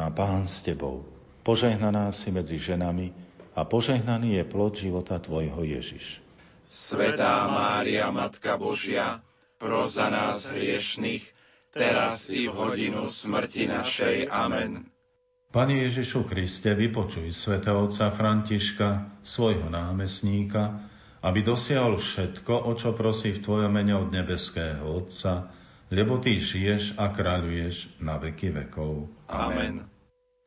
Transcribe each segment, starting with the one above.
požehnaná Pán s Tebou. Požehnaná si medzi ženami a požehnaný je plod života Tvojho Ježiš. Svetá Mária, Matka Božia, pros za nás hriešných, teraz i v hodinu smrti našej. Amen. Pane Ježišu Kriste, vypočuj svätého otca Františka, svojho námestníka, aby dosiahol všetko, o čo prosí v Tvojom mene od nebeského Otca, lebo Ty žiješ a kráľuješ na veky vekov. Amen.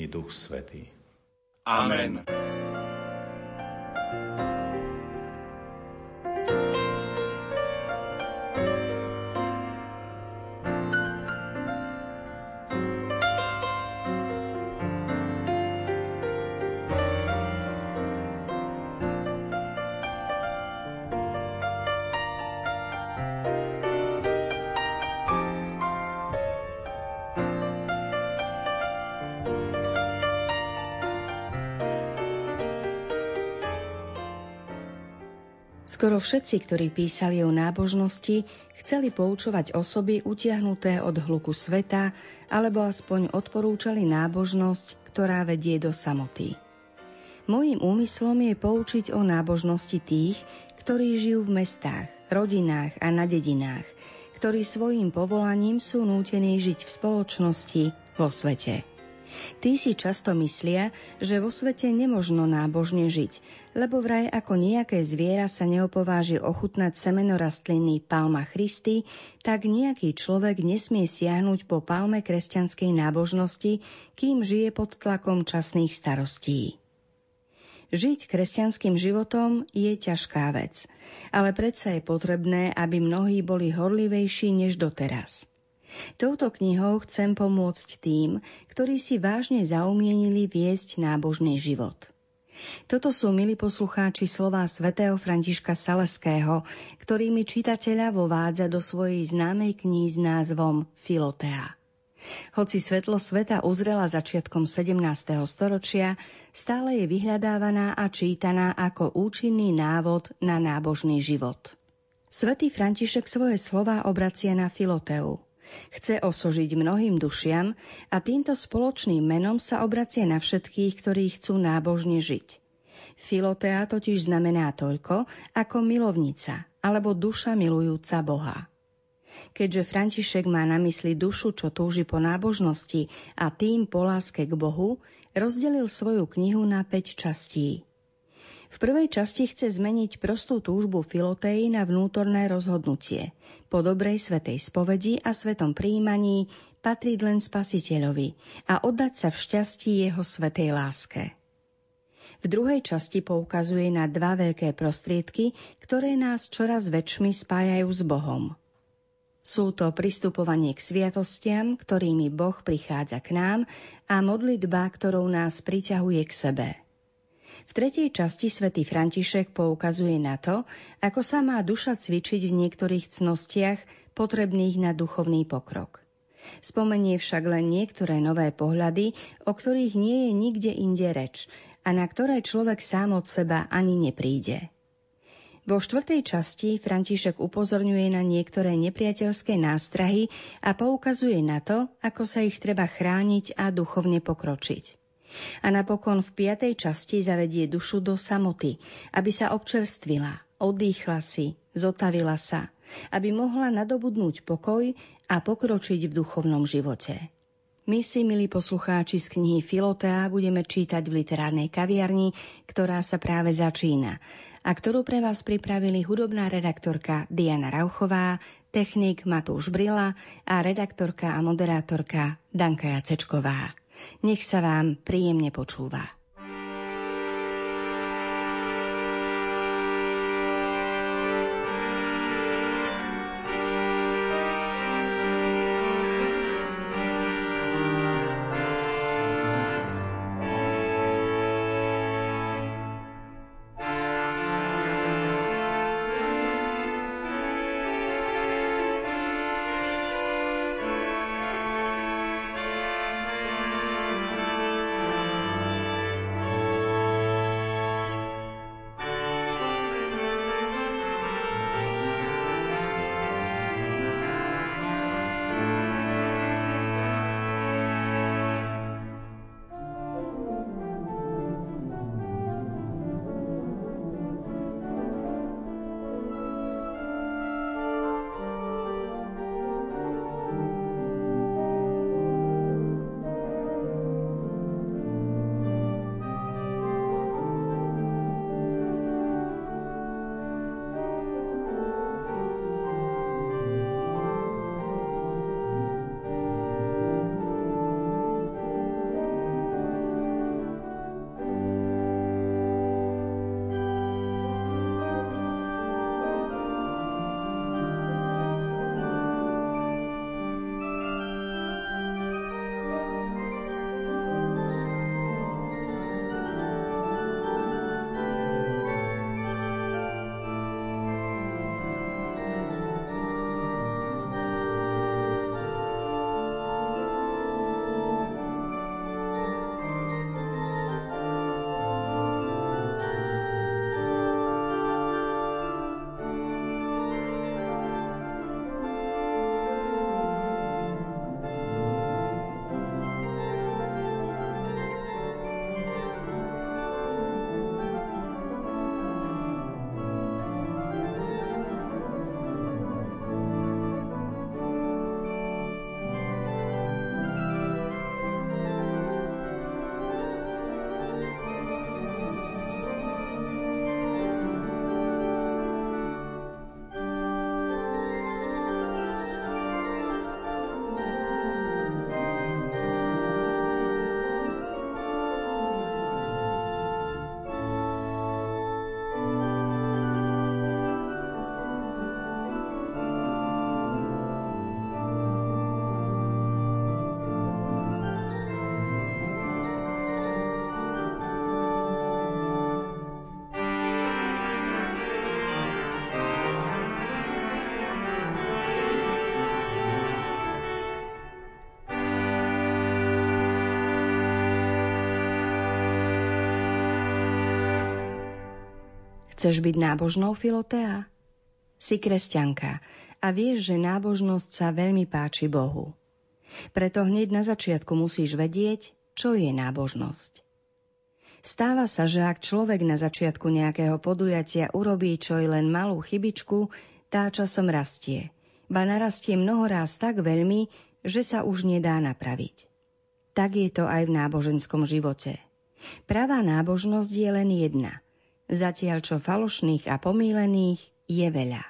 i Duch Svetý. Amen. Skoro všetci, ktorí písali o nábožnosti, chceli poučovať osoby utiahnuté od hluku sveta alebo aspoň odporúčali nábožnosť, ktorá vedie do samoty. Mojím úmyslom je poučiť o nábožnosti tých, ktorí žijú v mestách, rodinách a na dedinách, ktorí svojim povolaním sú nútení žiť v spoločnosti, vo svete. Tí si často myslia, že vo svete nemožno nábožne žiť, lebo vraj ako nejaké zviera sa neopováži ochutnať semeno rastliny palma Christy, tak nejaký človek nesmie siahnuť po palme kresťanskej nábožnosti, kým žije pod tlakom časných starostí. Žiť kresťanským životom je ťažká vec, ale predsa je potrebné, aby mnohí boli horlivejší než doteraz. Touto knihou chcem pomôcť tým, ktorí si vážne zaumienili viesť nábožný život. Toto sú, milí poslucháči, slová svätého Františka Saleského, ktorými čitateľa vovádza do svojej známej knihy s názvom Filotea. Hoci svetlo sveta uzrela začiatkom 17. storočia, stále je vyhľadávaná a čítaná ako účinný návod na nábožný život. Svetý František svoje slova obracia na Filoteu, Chce osožiť mnohým dušiam a týmto spoločným menom sa obracie na všetkých, ktorí chcú nábožne žiť. Filotea totiž znamená toľko ako milovnica alebo duša milujúca Boha. Keďže František má na mysli dušu, čo túži po nábožnosti a tým po láske k Bohu, rozdelil svoju knihu na 5 častí. V prvej časti chce zmeniť prostú túžbu Filotei na vnútorné rozhodnutie. Po dobrej svetej spovedi a svetom príjmaní patriť len spasiteľovi a oddať sa v šťastí jeho svetej láske. V druhej časti poukazuje na dva veľké prostriedky, ktoré nás čoraz väčšmi spájajú s Bohom. Sú to pristupovanie k sviatostiam, ktorými Boh prichádza k nám a modlitba, ktorou nás priťahuje k sebe. V tretej časti svätý František poukazuje na to, ako sa má duša cvičiť v niektorých cnostiach potrebných na duchovný pokrok. Spomenie však len niektoré nové pohľady, o ktorých nie je nikde inde reč a na ktoré človek sám od seba ani nepríde. Vo štvrtej časti František upozorňuje na niektoré nepriateľské nástrahy a poukazuje na to, ako sa ich treba chrániť a duchovne pokročiť. A napokon v piatej časti zavedie dušu do samoty, aby sa občerstvila, odýchla si, zotavila sa, aby mohla nadobudnúť pokoj a pokročiť v duchovnom živote. My si, milí poslucháči z knihy Filotea, budeme čítať v literárnej kaviarni, ktorá sa práve začína a ktorú pre vás pripravili hudobná redaktorka Diana Rauchová, technik Matúš Brila a redaktorka a moderátorka Danka Jacečková. Nech sa vám príjemne počúva. Chceš byť nábožnou, Filotea? Si kresťanka a vieš, že nábožnosť sa veľmi páči Bohu. Preto hneď na začiatku musíš vedieť, čo je nábožnosť. Stáva sa, že ak človek na začiatku nejakého podujatia urobí čo i len malú chybičku, tá časom rastie. Ba narastie mnohoráz tak veľmi, že sa už nedá napraviť. Tak je to aj v náboženskom živote. Pravá nábožnosť je len jedna, zatiaľ čo falošných a pomílených je veľa.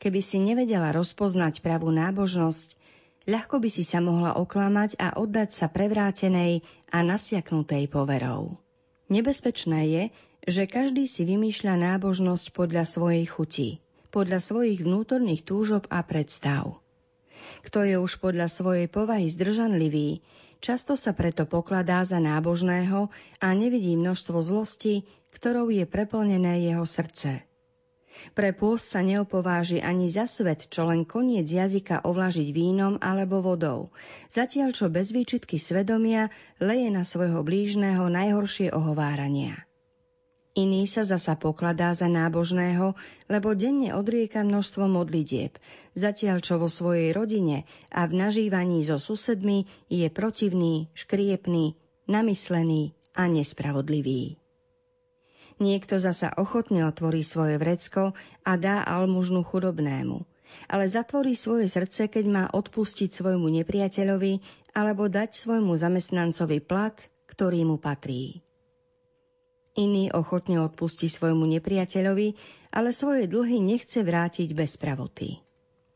Keby si nevedela rozpoznať pravú nábožnosť, ľahko by si sa mohla oklamať a oddať sa prevrátenej a nasiaknutej poverou. Nebezpečné je, že každý si vymýšľa nábožnosť podľa svojej chuti, podľa svojich vnútorných túžob a predstav. Kto je už podľa svojej povahy zdržanlivý, často sa preto pokladá za nábožného a nevidí množstvo zlosti, ktorou je preplnené jeho srdce. Pre pôst sa neopováži ani za svet, čo len koniec jazyka ovlažiť vínom alebo vodou, zatiaľ čo bez výčitky svedomia leje na svojho blížneho najhoršie ohovárania. Iný sa zasa pokladá za nábožného, lebo denne odrieka množstvo modlitieb, zatiaľ čo vo svojej rodine a v nažívaní so susedmi je protivný, škriepný, namyslený a nespravodlivý. Niekto zasa ochotne otvorí svoje vrecko a dá almužnu chudobnému. Ale zatvorí svoje srdce, keď má odpustiť svojmu nepriateľovi alebo dať svojmu zamestnancovi plat, ktorý mu patrí. Iný ochotne odpustí svojmu nepriateľovi, ale svoje dlhy nechce vrátiť bez pravoty.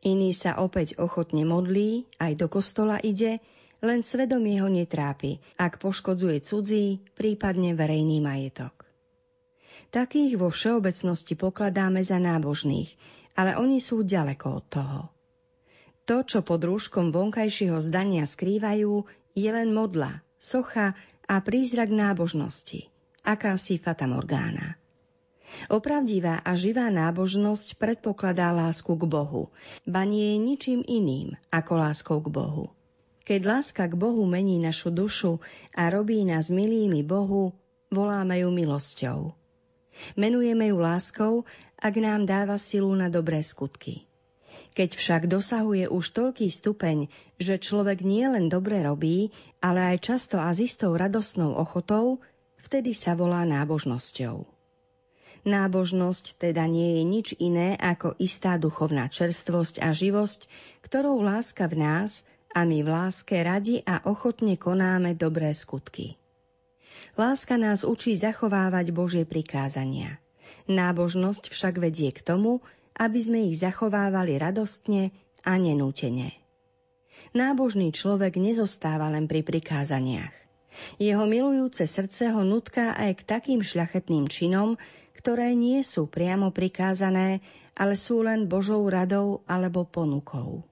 Iný sa opäť ochotne modlí, aj do kostola ide, len svedomie ho netrápi, ak poškodzuje cudzí, prípadne verejný majetok. Takých vo všeobecnosti pokladáme za nábožných, ale oni sú ďaleko od toho. To, čo pod rúškom vonkajšieho zdania skrývajú, je len modla, socha a prízrak nábožnosti, akási fatamorgána. Opravdivá a živá nábožnosť predpokladá lásku k Bohu, ba nie je ničím iným ako láskou k Bohu. Keď láska k Bohu mení našu dušu a robí nás milými Bohu, voláme ju milosťou. Menujeme ju láskou, ak nám dáva silu na dobré skutky. Keď však dosahuje už toľký stupeň, že človek nie len dobre robí, ale aj často a s istou radosnou ochotou, vtedy sa volá nábožnosťou. Nábožnosť teda nie je nič iné ako istá duchovná čerstvosť a živosť, ktorou láska v nás a my v láske radi a ochotne konáme dobré skutky. Láska nás učí zachovávať Božie prikázania. Nábožnosť však vedie k tomu, aby sme ich zachovávali radostne a nenútene. Nábožný človek nezostáva len pri prikázaniach. Jeho milujúce srdce ho nutká aj k takým šľachetným činom, ktoré nie sú priamo prikázané, ale sú len Božou radou alebo ponukou.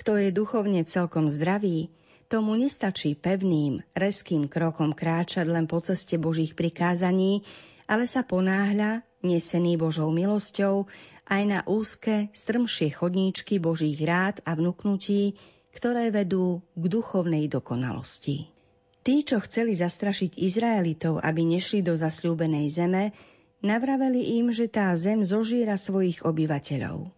Kto je duchovne celkom zdravý, Tomu nestačí pevným, reským krokom kráčať len po ceste Božích prikázaní, ale sa ponáhľa, nesený Božou milosťou, aj na úzke, strmšie chodníčky Božích rád a vnúknutí, ktoré vedú k duchovnej dokonalosti. Tí, čo chceli zastrašiť Izraelitov, aby nešli do zasľúbenej zeme, navraveli im, že tá zem zožiera svojich obyvateľov.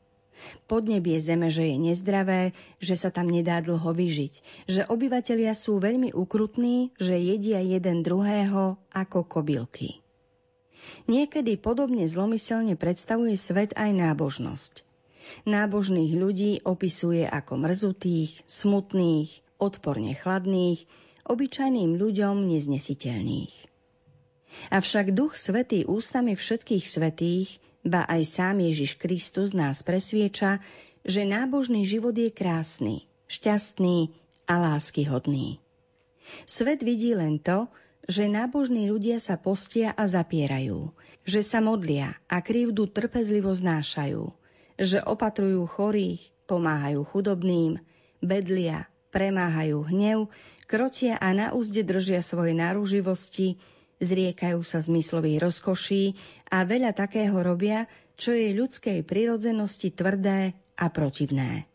Podnebie zeme, že je nezdravé, že sa tam nedá dlho vyžiť, že obyvatelia sú veľmi ukrutní, že jedia jeden druhého ako kobylky. Niekedy podobne zlomyselne predstavuje svet aj nábožnosť. Nábožných ľudí opisuje ako mrzutých, smutných, odporne chladných, obyčajným ľuďom neznesiteľných. Avšak Duch Svetý ústami všetkých svetých ba aj sám Ježiš Kristus nás presvieča, že nábožný život je krásny, šťastný a láskyhodný. Svet vidí len to, že nábožní ľudia sa postia a zapierajú, že sa modlia a krivdu trpezlivo znášajú, že opatrujú chorých, pomáhajú chudobným, bedlia, premáhajú hnev, krotia a na úzde držia svoje náruživosti, zriekajú sa zmyslových rozkoší a veľa takého robia, čo je ľudskej prirodzenosti tvrdé a protivné.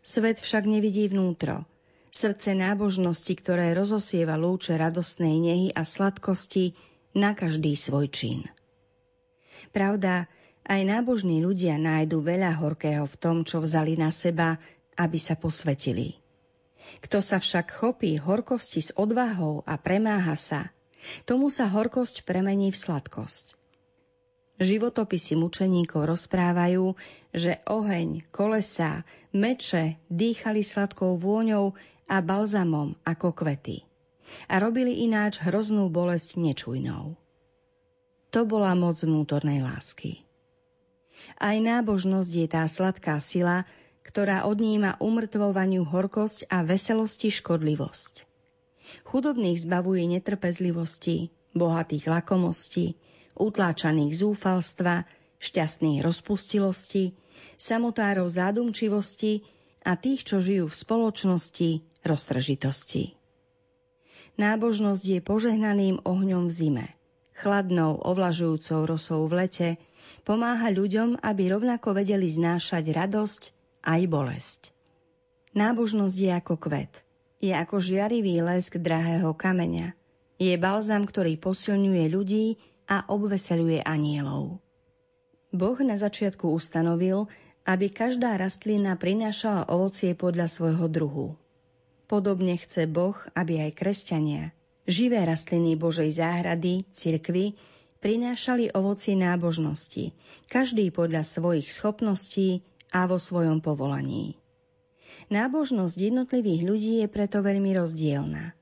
Svet však nevidí vnútro. Srdce nábožnosti, ktoré rozosieva lúče radostnej nehy a sladkosti na každý svoj čin. Pravda, aj nábožní ľudia nájdu veľa horkého v tom, čo vzali na seba, aby sa posvetili. Kto sa však chopí horkosti s odvahou a premáha sa, tomu sa horkosť premení v sladkosť. Životopisy mučeníkov rozprávajú, že oheň, kolesa, meče dýchali sladkou vôňou a balzamom ako kvety. A robili ináč hroznú bolesť nečujnou. To bola moc vnútornej lásky. Aj nábožnosť je tá sladká sila, ktorá odníma umrtvovaniu horkosť a veselosti škodlivosť. Chudobných zbavuje netrpezlivosti, bohatých lakomostí, utláčaných zúfalstva, šťastných rozpustilosti, samotárov zádumčivosti a tých, čo žijú v spoločnosti, roztržitosti. Nábožnosť je požehnaným ohňom v zime, chladnou, ovlažujúcou rosou v lete, pomáha ľuďom, aby rovnako vedeli znášať radosť aj bolesť. Nábožnosť je ako kvet, je ako žiarivý lesk drahého kameňa, je balzam, ktorý posilňuje ľudí a obveseluje anielov. Boh na začiatku ustanovil, aby každá rastlina prinášala ovocie podľa svojho druhu. Podobne chce Boh, aby aj kresťania, živé rastliny Božej záhrady, cirkvy, prinášali ovocie nábožnosti, každý podľa svojich schopností a vo svojom povolaní. Nábožnosť jednotlivých ľudí je preto veľmi rozdielna.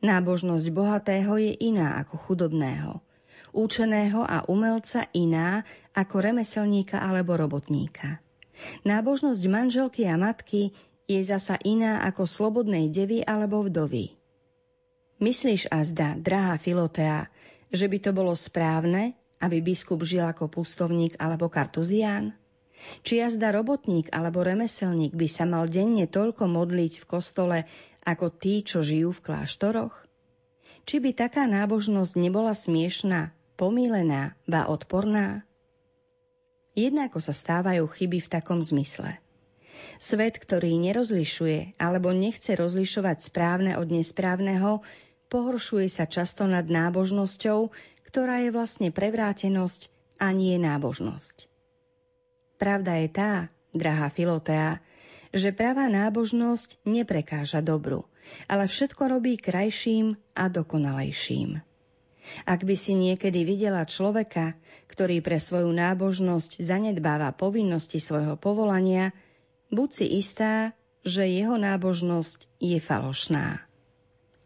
Nábožnosť bohatého je iná ako chudobného – účeného a umelca iná ako remeselníka alebo robotníka. Nábožnosť manželky a matky je zasa iná ako slobodnej devy alebo vdovy. Myslíš azda, drahá Filotea, že by to bolo správne, aby biskup žil ako pustovník alebo kartuzián? Či jazda robotník alebo remeselník by sa mal denne toľko modliť v kostole ako tí, čo žijú v kláštoroch? Či by taká nábožnosť nebola smiešná pomílená, ba odporná? Jednako sa stávajú chyby v takom zmysle. Svet, ktorý nerozlišuje alebo nechce rozlišovať správne od nesprávneho, pohoršuje sa často nad nábožnosťou, ktorá je vlastne prevrátenosť a nie nábožnosť. Pravda je tá, drahá Filotea, že pravá nábožnosť neprekáža dobru, ale všetko robí krajším a dokonalejším. Ak by si niekedy videla človeka, ktorý pre svoju nábožnosť zanedbáva povinnosti svojho povolania, buď si istá, že jeho nábožnosť je falošná.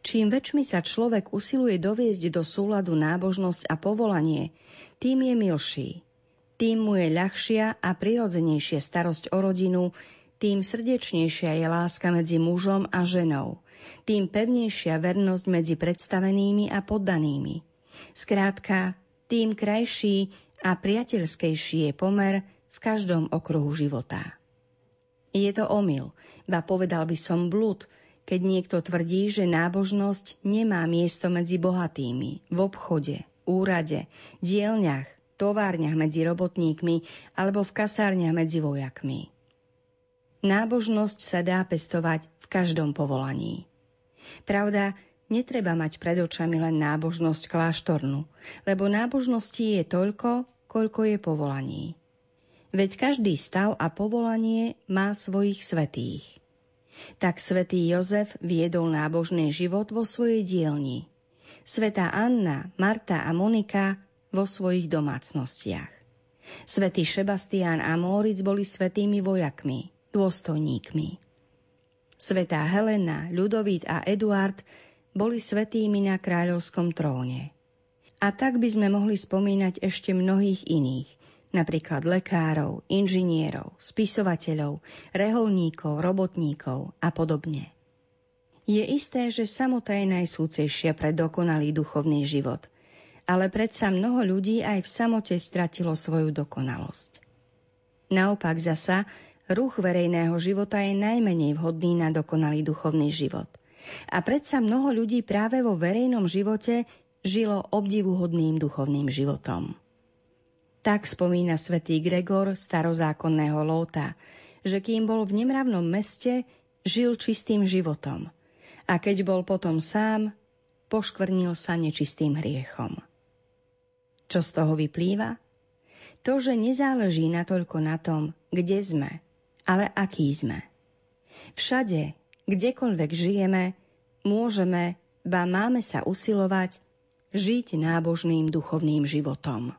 Čím väčšmi sa človek usiluje doviesť do súladu nábožnosť a povolanie, tým je milší. Tým mu je ľahšia a prirodzenejšia starosť o rodinu, tým srdečnejšia je láska medzi mužom a ženou, tým pevnejšia vernosť medzi predstavenými a poddanými. Skrátka, tým krajší a priateľskejší je pomer v každom okruhu života. Je to omyl, ba povedal by som blúd, keď niekto tvrdí, že nábožnosť nemá miesto medzi bohatými, v obchode, úrade, dielňach, továrniach medzi robotníkmi alebo v kasárniach medzi vojakmi. Nábožnosť sa dá pestovať v každom povolaní. Pravda, Netreba mať pred očami len nábožnosť kláštornú, lebo nábožnosti je toľko, koľko je povolaní. Veď každý stav a povolanie má svojich svetých. Tak svätý Jozef viedol nábožný život vo svojej dielni. Svetá Anna, Marta a Monika vo svojich domácnostiach. Svetý Šebastián a Móric boli svetými vojakmi, dôstojníkmi. Svetá Helena, Ľudovít a Eduard boli svetými na kráľovskom tróne. A tak by sme mohli spomínať ešte mnohých iných, napríklad lekárov, inžinierov, spisovateľov, reholníkov, robotníkov a podobne. Je isté, že samota je najsúcejšia pre dokonalý duchovný život, ale predsa mnoho ľudí aj v samote stratilo svoju dokonalosť. Naopak zasa, ruch verejného života je najmenej vhodný na dokonalý duchovný život – a predsa mnoho ľudí práve vo verejnom živote žilo obdivuhodným duchovným životom. Tak spomína svätý Gregor starozákonného Lóta, že kým bol v nemravnom meste, žil čistým životom a keď bol potom sám, poškvrnil sa nečistým hriechom. Čo z toho vyplýva? To, že nezáleží natoľko na tom, kde sme, ale aký sme. Všade, kdekoľvek žijeme, môžeme, ba máme sa usilovať žiť nábožným duchovným životom.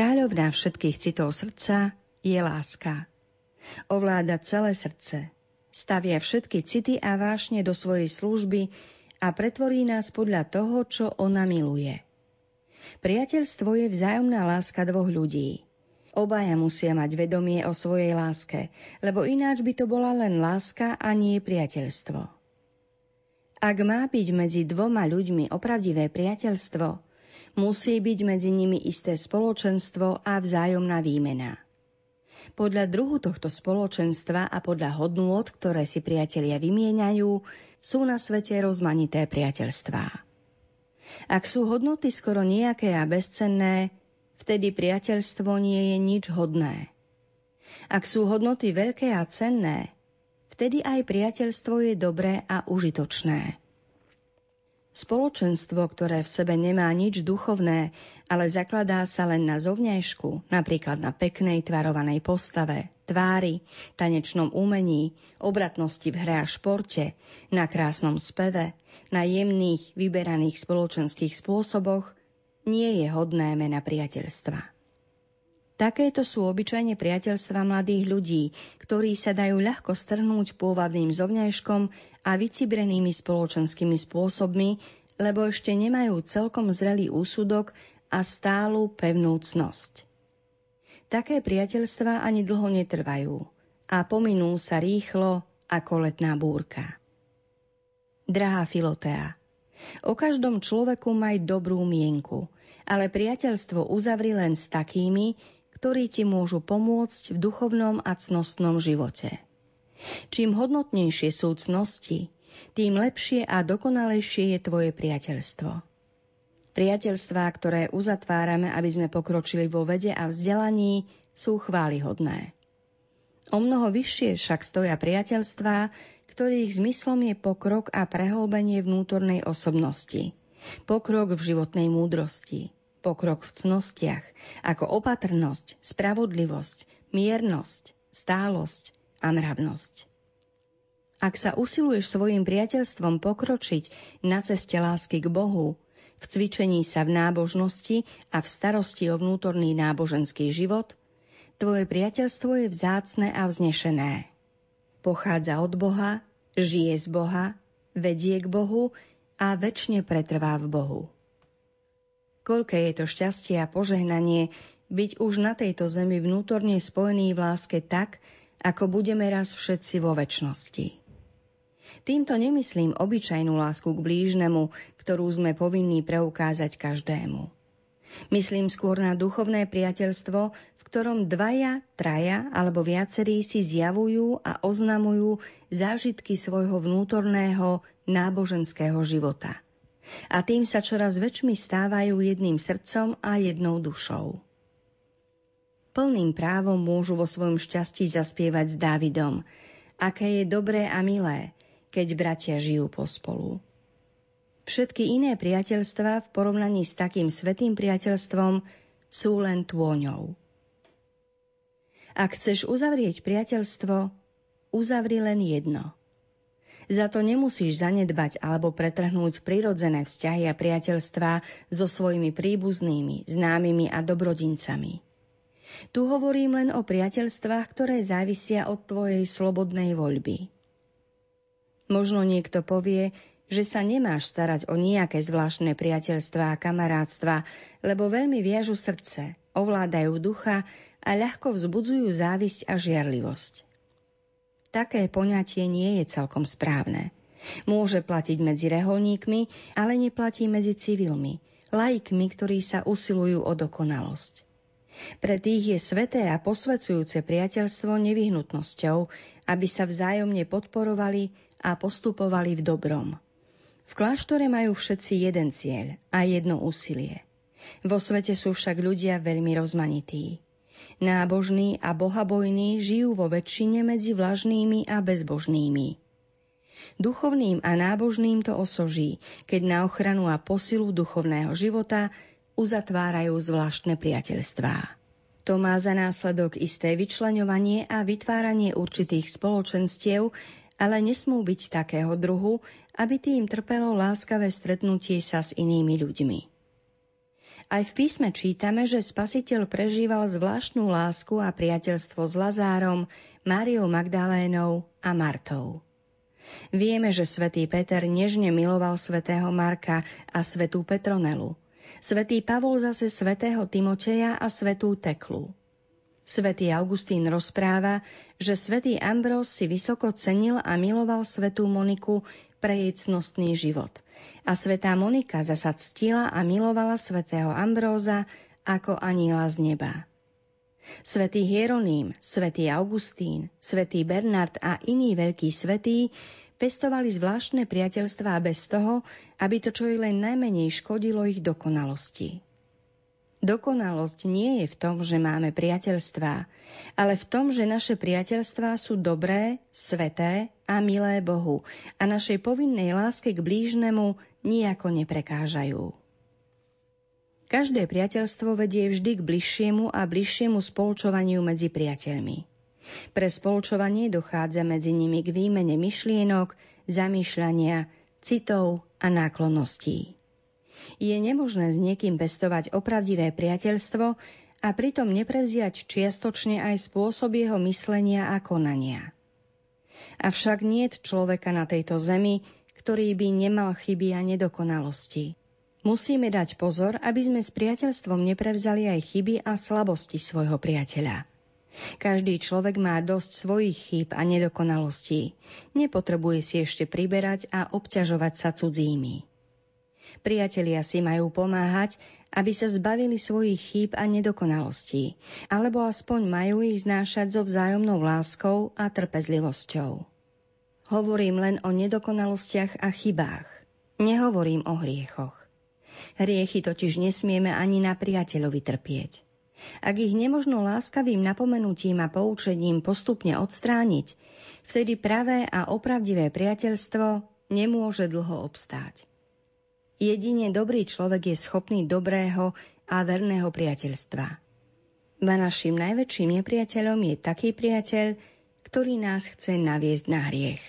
Kráľovná všetkých citov srdca je láska. Ovláda celé srdce. Stavia všetky city a vášne do svojej služby a pretvorí nás podľa toho, čo ona miluje. Priateľstvo je vzájomná láska dvoch ľudí. Obaja musia mať vedomie o svojej láske, lebo ináč by to bola len láska a nie priateľstvo. Ak má byť medzi dvoma ľuďmi opravdivé priateľstvo, musí byť medzi nimi isté spoločenstvo a vzájomná výmena. Podľa druhu tohto spoločenstva a podľa hodnôt, ktoré si priatelia vymieňajú, sú na svete rozmanité priateľstvá. Ak sú hodnoty skoro nejaké a bezcenné, vtedy priateľstvo nie je nič hodné. Ak sú hodnoty veľké a cenné, vtedy aj priateľstvo je dobré a užitočné. Spoločenstvo, ktoré v sebe nemá nič duchovné, ale zakladá sa len na zovňajšku, napríklad na peknej tvarovanej postave, tvári, tanečnom umení, obratnosti v hre a športe, na krásnom speve, na jemných, vyberaných spoločenských spôsoboch, nie je hodné mena priateľstva. Takéto sú obyčajne priateľstva mladých ľudí, ktorí sa dajú ľahko strhnúť pôvabným zovňajškom a vycibrenými spoločenskými spôsobmi, lebo ešte nemajú celkom zrelý úsudok a stálu pevnú cnosť. Také priateľstva ani dlho netrvajú a pominú sa rýchlo ako letná búrka. Drahá Filotea, o každom človeku maj dobrú mienku, ale priateľstvo uzavri len s takými, ktorí ti môžu pomôcť v duchovnom a cnostnom živote. Čím hodnotnejšie sú cnosti, tým lepšie a dokonalejšie je tvoje priateľstvo. Priateľstvá, ktoré uzatvárame, aby sme pokročili vo vede a vzdelaní, sú chválihodné. O mnoho vyššie však stoja priateľstvá, ktorých zmyslom je pokrok a prehlbenie vnútornej osobnosti, pokrok v životnej múdrosti, pokrok v cnostiach, ako opatrnosť, spravodlivosť, miernosť, stálosť a mravnosť. Ak sa usiluješ svojim priateľstvom pokročiť na ceste lásky k Bohu, v cvičení sa v nábožnosti a v starosti o vnútorný náboženský život, tvoje priateľstvo je vzácne a vznešené. Pochádza od Boha, žije z Boha, vedie k Bohu a väčšine pretrvá v Bohu. Koľké je to šťastie a požehnanie byť už na tejto zemi vnútorne spojený v láske tak, ako budeme raz všetci vo väčšnosti. Týmto nemyslím obyčajnú lásku k blížnemu, ktorú sme povinní preukázať každému. Myslím skôr na duchovné priateľstvo, v ktorom dvaja, traja alebo viacerí si zjavujú a oznamujú zážitky svojho vnútorného náboženského života – a tým sa čoraz väčšmi stávajú jedným srdcom a jednou dušou. Plným právom môžu vo svojom šťastí zaspievať s Dávidom, aké je dobré a milé, keď bratia žijú pospolu. Všetky iné priateľstva v porovnaní s takým svetým priateľstvom sú len tôňou. Ak chceš uzavrieť priateľstvo, uzavri len jedno – za to nemusíš zanedbať alebo pretrhnúť prirodzené vzťahy a priateľstvá so svojimi príbuznými, známymi a dobrodincami. Tu hovorím len o priateľstvách, ktoré závisia od tvojej slobodnej voľby. Možno niekto povie, že sa nemáš starať o nejaké zvláštne priateľstvá a kamarátstva, lebo veľmi viažu srdce, ovládajú ducha a ľahko vzbudzujú závisť a žiarlivosť. Také poňatie nie je celkom správne. Môže platiť medzi reholníkmi, ale neplatí medzi civilmi, laikmi, ktorí sa usilujú o dokonalosť. Pre tých je sveté a posvecujúce priateľstvo nevyhnutnosťou, aby sa vzájomne podporovali a postupovali v dobrom. V kláštore majú všetci jeden cieľ a jedno úsilie. Vo svete sú však ľudia veľmi rozmanití. Nábožní a bohabojní žijú vo väčšine medzi vlažnými a bezbožnými. Duchovným a nábožným to osoží, keď na ochranu a posilu duchovného života uzatvárajú zvláštne priateľstvá. To má za následok isté vyčleňovanie a vytváranie určitých spoločenstiev, ale nesmú byť takého druhu, aby tým trpelo láskavé stretnutie sa s inými ľuďmi. Aj v písme čítame, že spasiteľ prežíval zvláštnu lásku a priateľstvo s Lazárom, Máriou Magdalénou a Martou. Vieme, že svätý Peter nežne miloval svätého Marka a svetú Petronelu. Svetý Pavol zase svätého Timoteja a svetú Teklu. Svetý Augustín rozpráva, že svätý Ambrós si vysoko cenil a miloval svetú Moniku pre jej cnostný život – a svetá Monika zasa ctila a milovala svätého Ambróza ako aniela z neba. Svetý Hieroným, svätý Augustín, svätý Bernard a iní veľkí svetí pestovali zvláštne priateľstvá bez toho, aby to čo i len najmenej škodilo ich dokonalosti. Dokonalosť nie je v tom, že máme priateľstvá, ale v tom, že naše priateľstvá sú dobré, sveté a milé Bohu a našej povinnej láske k blížnemu nijako neprekážajú. Každé priateľstvo vedie vždy k bližšiemu a bližšiemu spolčovaniu medzi priateľmi. Pre spolčovanie dochádza medzi nimi k výmene myšlienok, zamýšľania, citov a náklonností. Je nemožné s niekým pestovať opravdivé priateľstvo a pritom neprevziať čiastočne aj spôsob jeho myslenia a konania. Avšak nie človeka na tejto zemi, ktorý by nemal chyby a nedokonalosti. Musíme dať pozor, aby sme s priateľstvom neprevzali aj chyby a slabosti svojho priateľa. Každý človek má dosť svojich chýb a nedokonalostí. Nepotrebuje si ešte priberať a obťažovať sa cudzími. Priatelia si majú pomáhať, aby sa zbavili svojich chýb a nedokonalostí, alebo aspoň majú ich znášať so vzájomnou láskou a trpezlivosťou. Hovorím len o nedokonalostiach a chybách. Nehovorím o hriechoch. Hriechy totiž nesmieme ani na priateľovi trpieť. Ak ich nemožno láskavým napomenutím a poučením postupne odstrániť, vtedy pravé a opravdivé priateľstvo nemôže dlho obstáť. Jedine dobrý človek je schopný dobrého a verného priateľstva. A našim najväčším nepriateľom je taký priateľ, ktorý nás chce naviesť na hriech.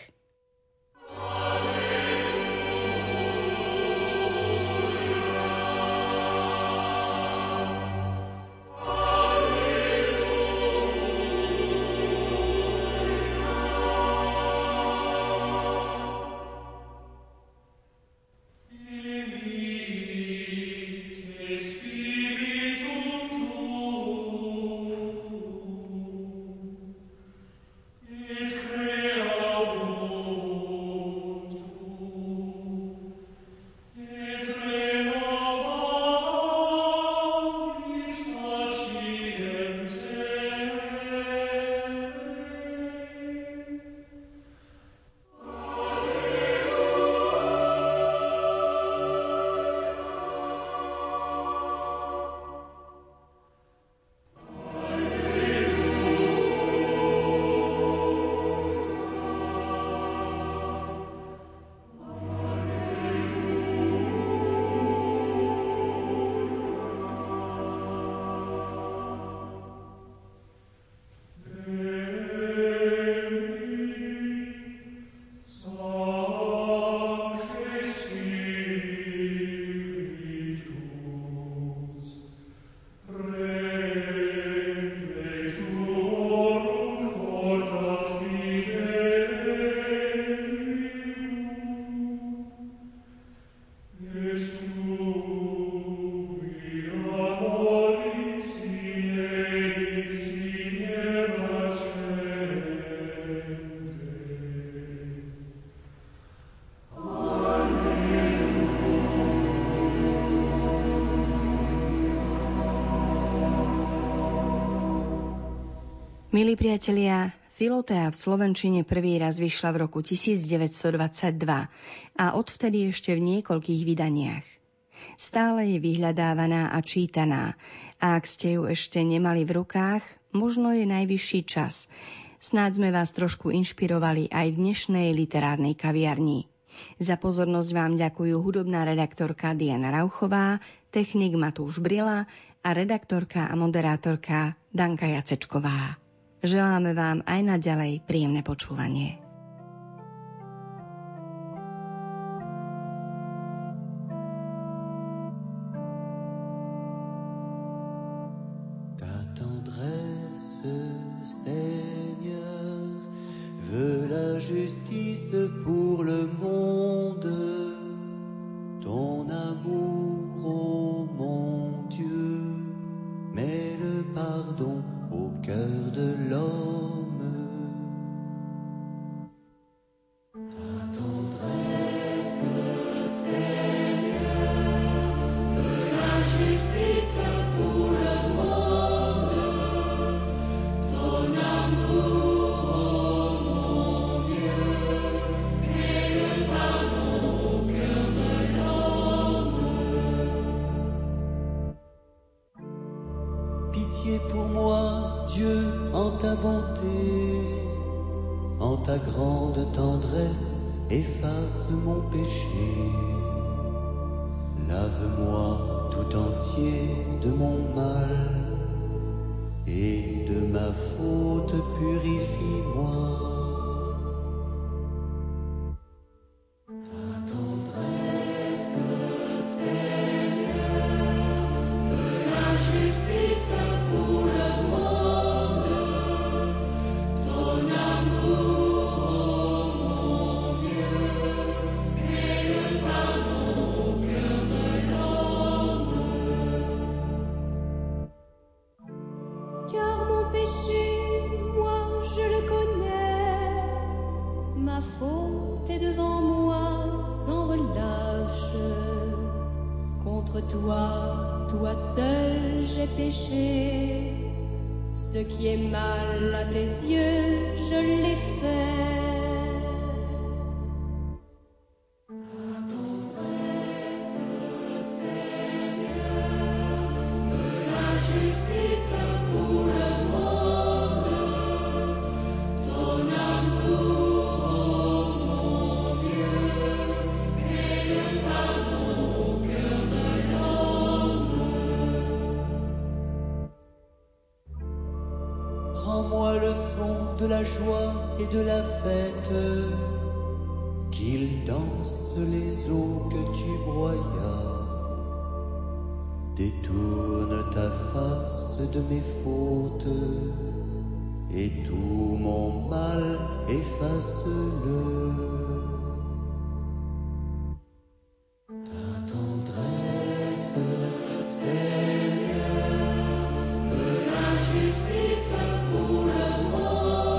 Milí priatelia, Filotea v Slovenčine prvý raz vyšla v roku 1922 a odvtedy ešte v niekoľkých vydaniach. Stále je vyhľadávaná a čítaná a ak ste ju ešte nemali v rukách, možno je najvyšší čas. Snáď sme vás trošku inšpirovali aj v dnešnej literárnej kaviarni. Za pozornosť vám ďakujú hudobná redaktorka Diana Rauchová, technik Matúš Brila a redaktorka a moderátorka Danka Jacečková. Želáme vám aj naďalej príjemné počúvanie. justice pour le monde, ton amour, entier. En ta grande tendresse, efface mon péché. Lave-moi tout entier de mon mal et de ma faute purifie-moi. toi seul j'ai péché. Ce qui est mal à tes yeux, je l'ai fait.